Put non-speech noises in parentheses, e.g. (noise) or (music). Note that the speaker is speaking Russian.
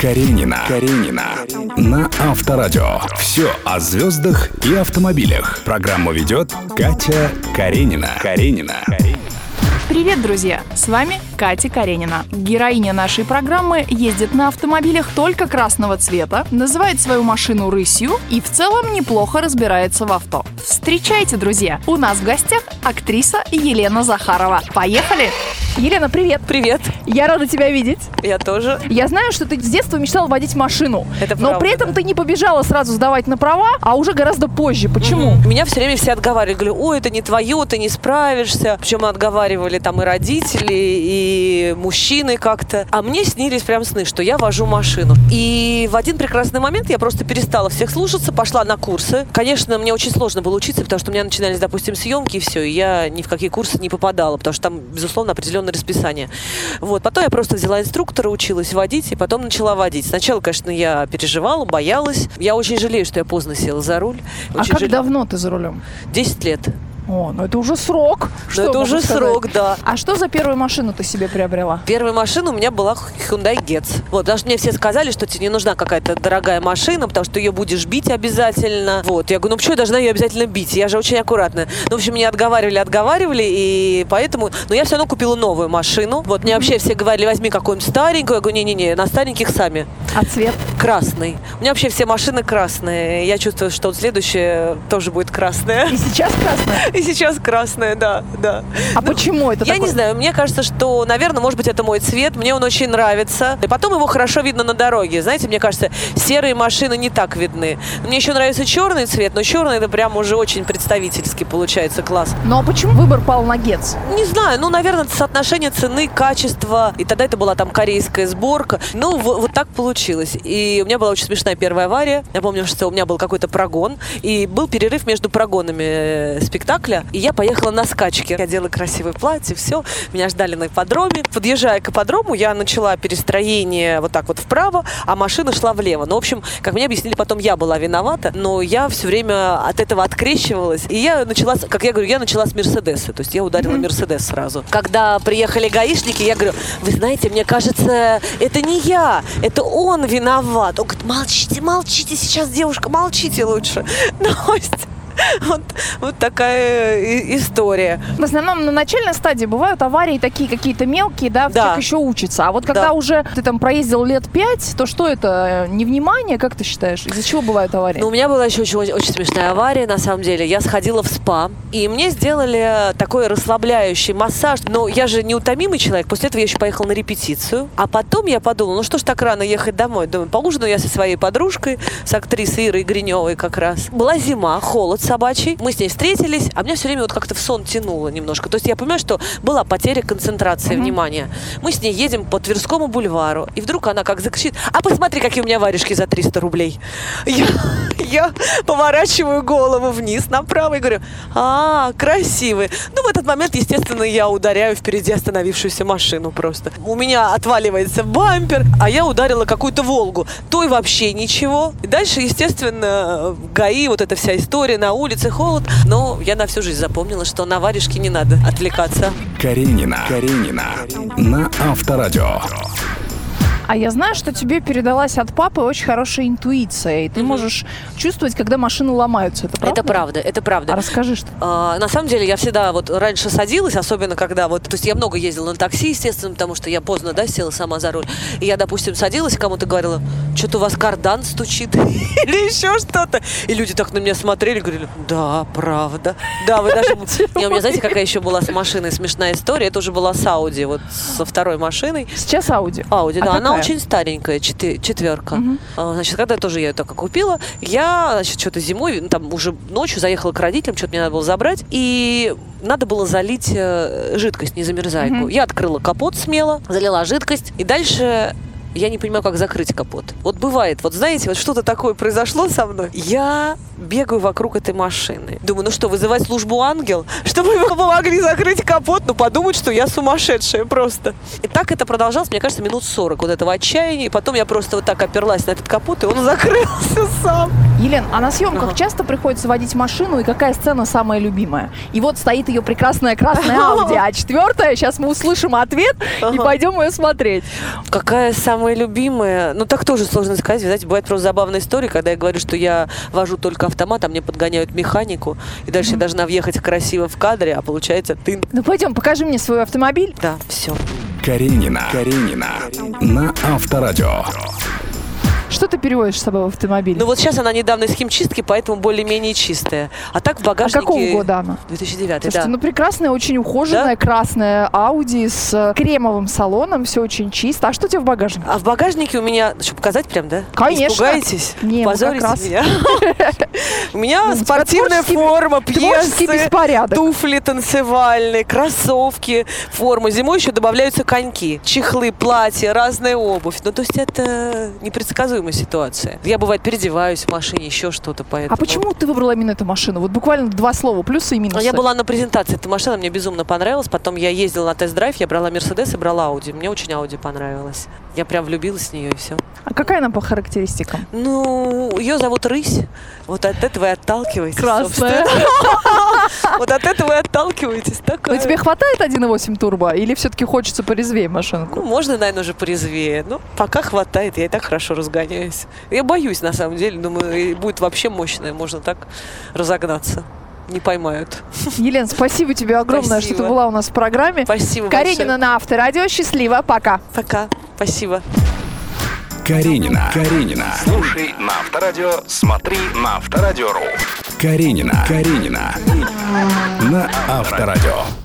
Каренина. Каренина. На Авторадио. Все о звездах и автомобилях. Программу ведет Катя Каренина. Каренина. Привет, друзья! С вами Катя Каренина. Героиня нашей программы ездит на автомобилях только красного цвета, называет свою машину рысью и в целом неплохо разбирается в авто. Встречайте, друзья! У нас в гостях актриса Елена Захарова. Поехали! Елена, привет! Привет! Я рада тебя видеть. Я тоже. Я знаю, что ты с детства мечтала водить машину. Это Но правда, при этом да. ты не побежала сразу сдавать на права, а уже гораздо позже. Почему? Меня все время все отговаривали. Говорю, ой, это не твое, ты не справишься. Причем отговаривали там и родители, и мужчины как-то. А мне снились прям сны, что я вожу машину. И в один прекрасный момент я просто перестала всех слушаться, пошла на курсы. Конечно, мне очень сложно было учиться, потому что у меня начинались, допустим, съемки, и все, и я ни в какие курсы не попадала, потому что там, безусловно, определенное расписание. Вот. Потом я просто взяла инструктора, училась водить, и потом начала водить. Сначала, конечно, я переживала, боялась. Я очень жалею, что я поздно села за руль. А Очень как жалею. давно ты за рулем? 10 лет. О, ну это уже срок. Но Что это уже сказать? срок, да. А что за первую машину ты себе приобрела? Первая машина у меня была Hyundai Getz. Вот, потому что мне все сказали, что тебе не нужна какая-то дорогая машина, потому что ее будешь бить обязательно. Вот, я говорю, ну почему я должна ее обязательно бить? Я же очень аккуратная. Ну, в общем, меня отговаривали, отговаривали, и поэтому... Но я все равно купила новую машину. Вот, мне вообще все говорили, возьми какую-нибудь старенькую. Я говорю, не-не-не, на стареньких сами. А цвет? Красный. У меня вообще все машины красные. Я чувствую, что вот следующая тоже будет красная. И сейчас красная? (laughs) И сейчас красная, да, да. А почему это Я такое? не знаю, мне кажется, что, наверное, может быть, это мой цвет, мне он очень нравится. И потом его хорошо видно на дороге. Знаете, мне кажется, серые машины не так видны. Мне еще нравится черный цвет, но черный это прям уже очень представительский получается класс. Ну а почему выбор пал на Гетц? Не знаю, ну, наверное, соотношение цены, качества. И тогда это была там корейская сборка. Ну, вот так получилось. И у меня была очень смешная первая авария. Я помню, что у меня был какой-то прогон. И был перерыв между прогонами э, спектакля. И я поехала на скачке. Я делала красивое платье, все. Меня ждали на ипподроме. Подъезжая к ипподрому, я начала перестроение вот так вот вправо, а машина шла влево. Ну, в общем, как мне объяснили, потом я была виновата, но я все время от этого открещивалась. И я начала, как я говорю, я начала с Мерседеса. То есть я ударила Мерседес сразу. Когда приехали гаишники, я говорю, вы знаете, мне кажется, это не я, это он виноват. Он говорит, молчите, молчите, сейчас, девушка, молчите лучше. (laughs) То есть (laughs) вот, вот такая и- история. В основном на начальной стадии бывают аварии такие какие-то мелкие, да, Да. человек еще учится. А вот когда Да. уже ты там проездил лет пять, то что это? Невнимание, как ты считаешь? Из-за чего бывают аварии? Ну, у меня была еще очень, очень, очень смешная авария, на самом деле. Я сходила в спа, и мне сделали такой расслабляющий массаж. Но я же неутомимый человек. После этого я еще поехала на репетицию. А потом я подумала, ну что ж так рано ехать домой? Думаю, поужинаю я со своей подружкой, с актрисой Ирой Гриневой как раз. Была зима, холод собачий. Мы с ней встретились, а меня все время вот как-то в сон тянуло немножко. То есть я понимаю, что была потеря концентрации внимания. Мы с ней едем по Тверскому бульвару, и вдруг она как закричит, а посмотри, какие у меня варежки за 300 рублей. Я, я поворачиваю голову вниз, направо и говорю, а, красивые. Ну, в этот момент, естественно, я ударяю впереди остановившуюся машину просто. У меня отваливается бампер, а я ударила какую-то «Волгу». Той вообще ничего. И дальше, естественно, ГАИ, вот эта вся история, на улице холод. Но я на всю жизнь запомнила, что на варежки не надо отвлекаться. Каренина. Каренина. На Авторадио. А я знаю, что тебе передалась от папы очень хорошая интуиция, и ты Мгм. можешь чувствовать, когда машины ломаются. Это правда? Это правда, это правда. А расскажи, что. А, на самом деле я всегда вот раньше садилась, особенно когда вот, то есть я много ездила на такси, естественно, потому что я поздно, да, села сама за руль. И я, допустим, садилась, кому-то говорила, что-то у вас кардан стучит (laughs) или еще что-то. И люди так на меня смотрели, говорили, да, правда. Да, вы даже... Не, у меня, знаете, какая еще была с машиной смешная история? Это уже была с Ауди, вот со второй машиной. Сейчас Ауди. Ауди, А да, она очень старенькая, четверка. А, Значит, когда тоже я ее только купила, я, значит, что-то зимой, ну, там уже ночью заехала к родителям, что-то мне надо было забрать, и надо было залить э, жидкость, не замерзайку. Мгм. Я открыла капот смело, залила жидкость, и дальше я не понимаю, как закрыть капот. Вот бывает, вот знаете, вот что-то такое произошло со мной. Я бегаю вокруг этой машины. Думаю, ну что, вызывать службу ангел, (laughs) чтобы вы помогли закрыть капот? Ну, подумать, что я сумасшедшая просто. И так это продолжалось, мне кажется, минут 40 вот этого отчаяния. И потом я просто вот так оперлась на этот капот, и он закрылся (laughs) сам. Елен, а на съемках Ага. часто приходится водить машину, и какая сцена самая любимая? И вот стоит ее прекрасная красная (laughs) Ауди, а четвертая, сейчас мы услышим ответ и Ага. пойдем ее смотреть. Какая самая любимое, ну так тоже сложно сказать. Вы знаете, бывает просто забавная история, когда я говорю, что я вожу только автомат, а мне подгоняют механику, и дальше я должна въехать красиво в кадре, а получается ты... Ну пойдем, покажи мне свой автомобиль. Да, все. Каренина. Каренина. На Авторадио. Что ты переводишь с собой в автомобиль? Ну вот сейчас она недавно из химчистки, поэтому более-менее чистая. А так в а багажнике... какого года она? 2009, Слушайте, да. ну прекрасная, очень ухоженная, красная Ауди с э, кремовым салоном, все очень чисто. А что у тебя в багажнике? А в багажнике у меня... Что, показать прям, да? Конечно. Испугаетесь? Не, ну Позорите раз. меня? (laughs) У меня Ну, спортивная форма, пьесы, туфли танцевальные, кроссовки, форма. Зимой еще добавляются коньки, чехлы, платья, разная обувь. Ну, то есть это непредсказуемая ситуация. Я, бывает, переодеваюсь в машине, еще что-то, поэтому... А почему ты выбрала именно эту машину? Вот буквально два слова, плюсы и минусы. Я была на презентации этой машины, мне безумно понравилась. Потом я ездила на тест-драйв, я брала Мерседес и брала Ауди. Мне очень Ауди понравилась. Я прям влюбилась в нее и все. А какая она по характеристикам? Ну, ее зовут Рысь. Вот от этого и отталкиваетесь. Красная. (laughs) Вот от этого и отталкиваетесь. Но тебе хватает 1.8 турбо или все-таки хочется порезвее Ну, машинку? можно, наверное, уже порезвее. Ну, пока хватает, я и так хорошо разгоняюсь. Я боюсь, на самом деле. Думаю, будет вообще мощная, можно так разогнаться. Не поймают. Елена, спасибо тебе огромное, что ты Спасибо. была у нас в программе. Спасибо Каренина большое. на Авторадио. Счастливо. Пока. Пока. Спасибо. Каренина. Каренина. Слушай на Авторадио, смотри на Авторадио.ру. Каренина. Каренина. На Авторадио.